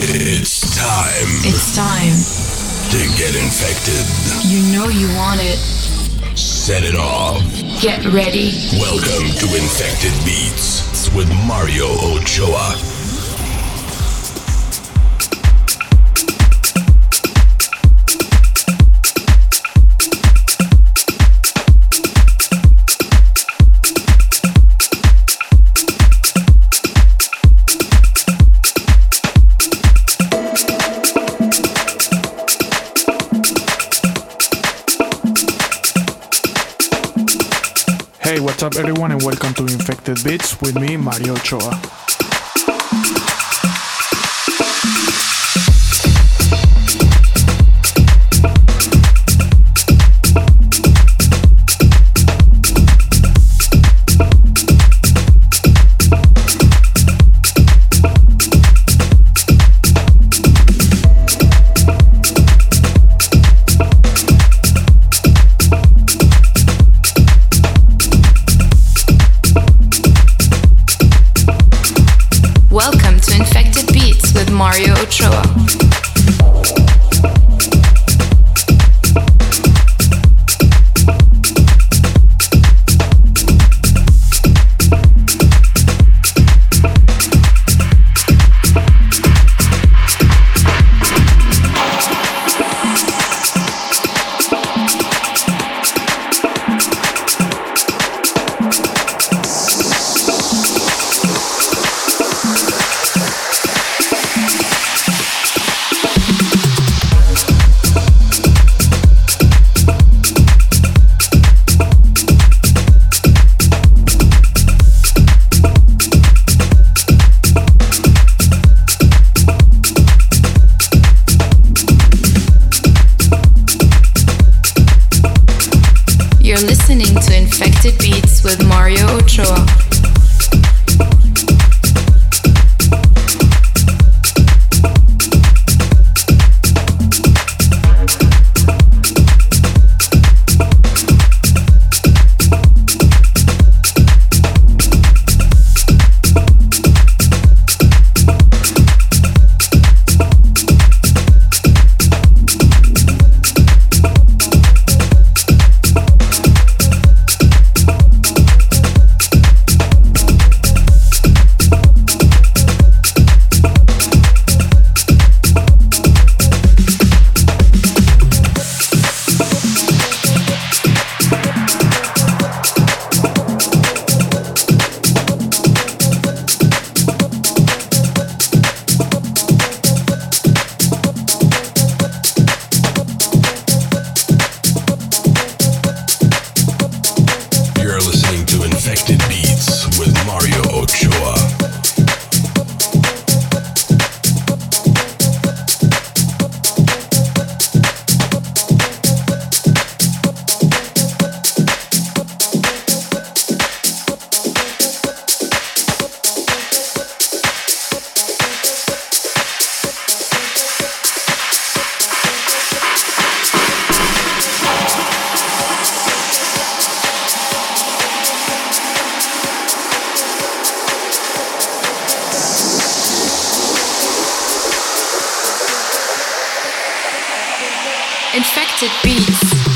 It's time. It's time to get infected. You know you want it. Set it off. Get ready. Welcome to Infected Beats with Mario Ochoa. Hey, what's up, everyone, and welcome to Infected Beats with me, Mario Ochoa. infected beats.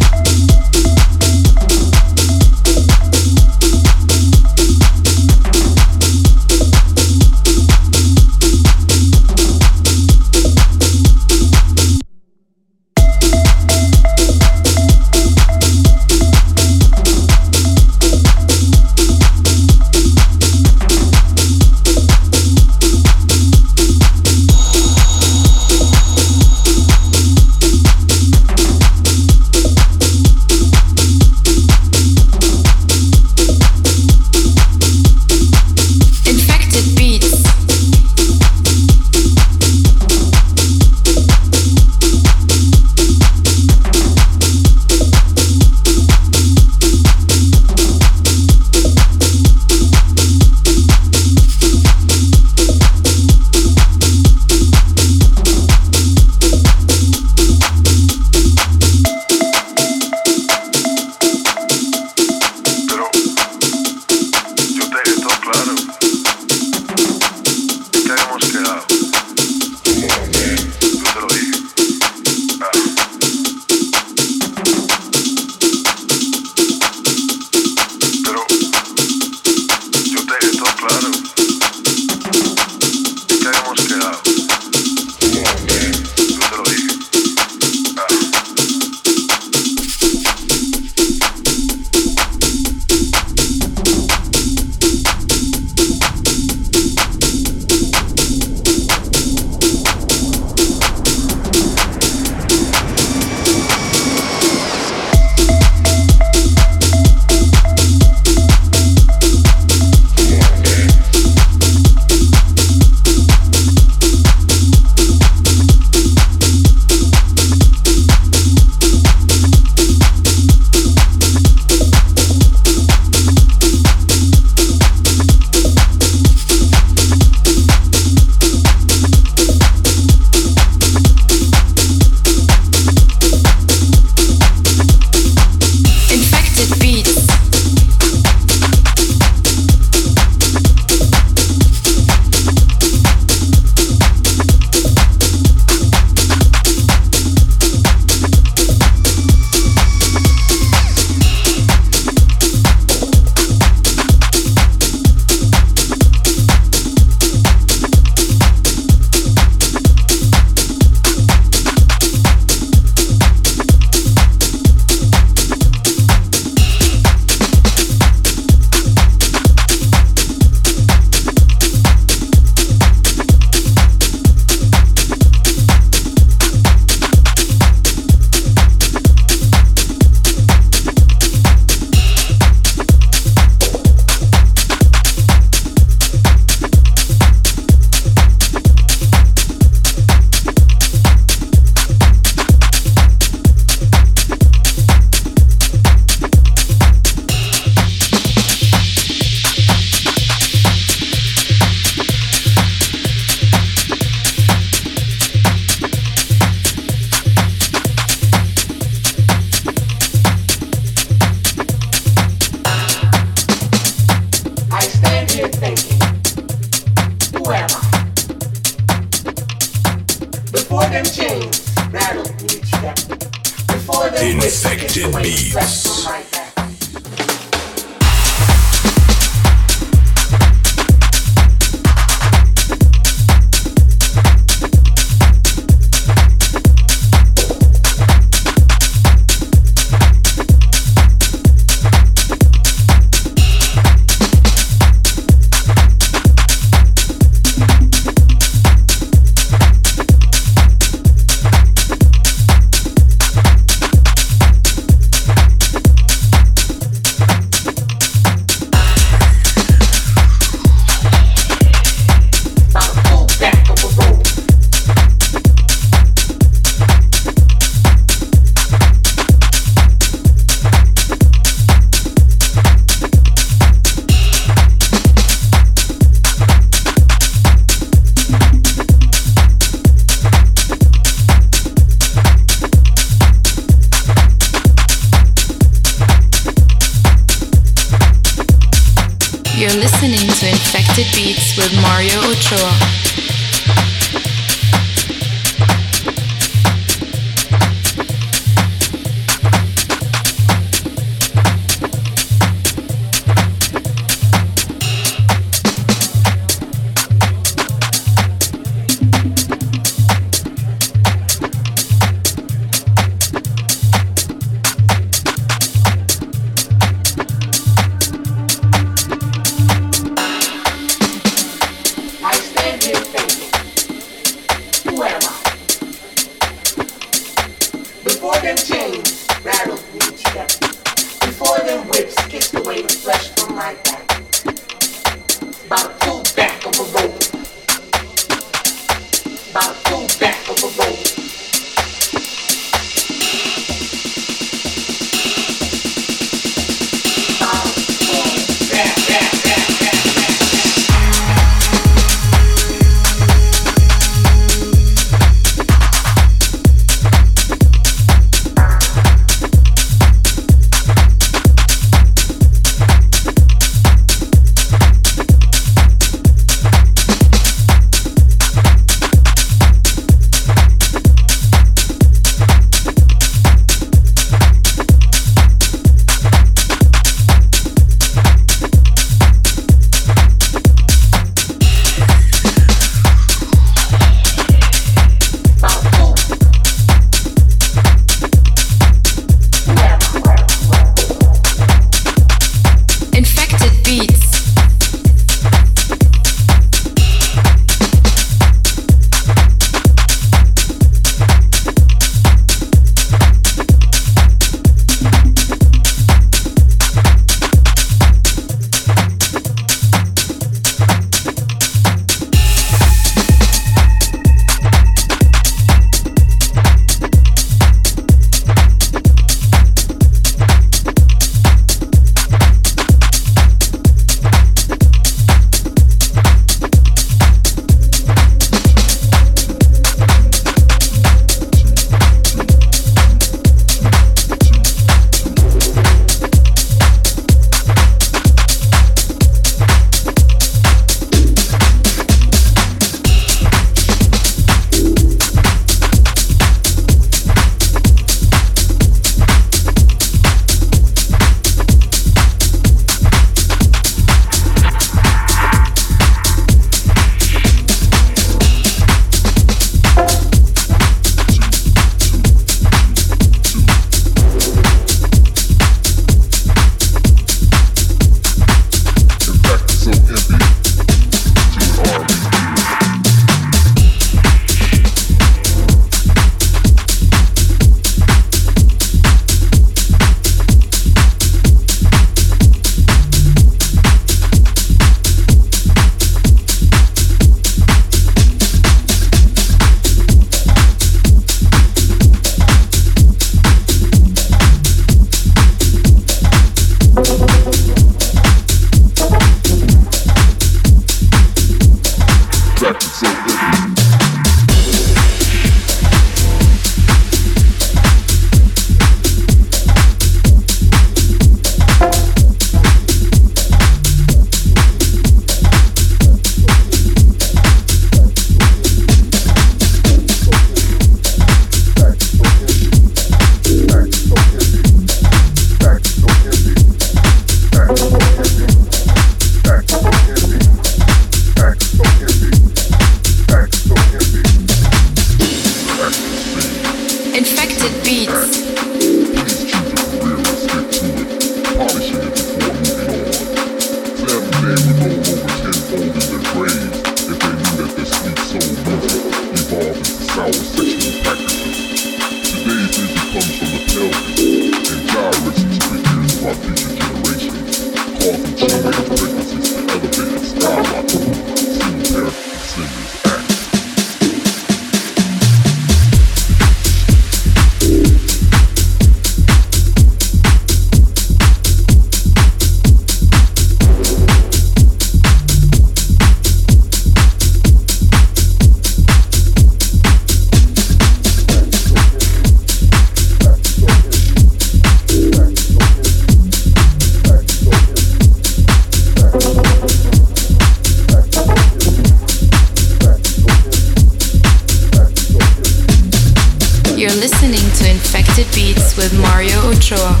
sure.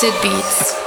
Infected Beats.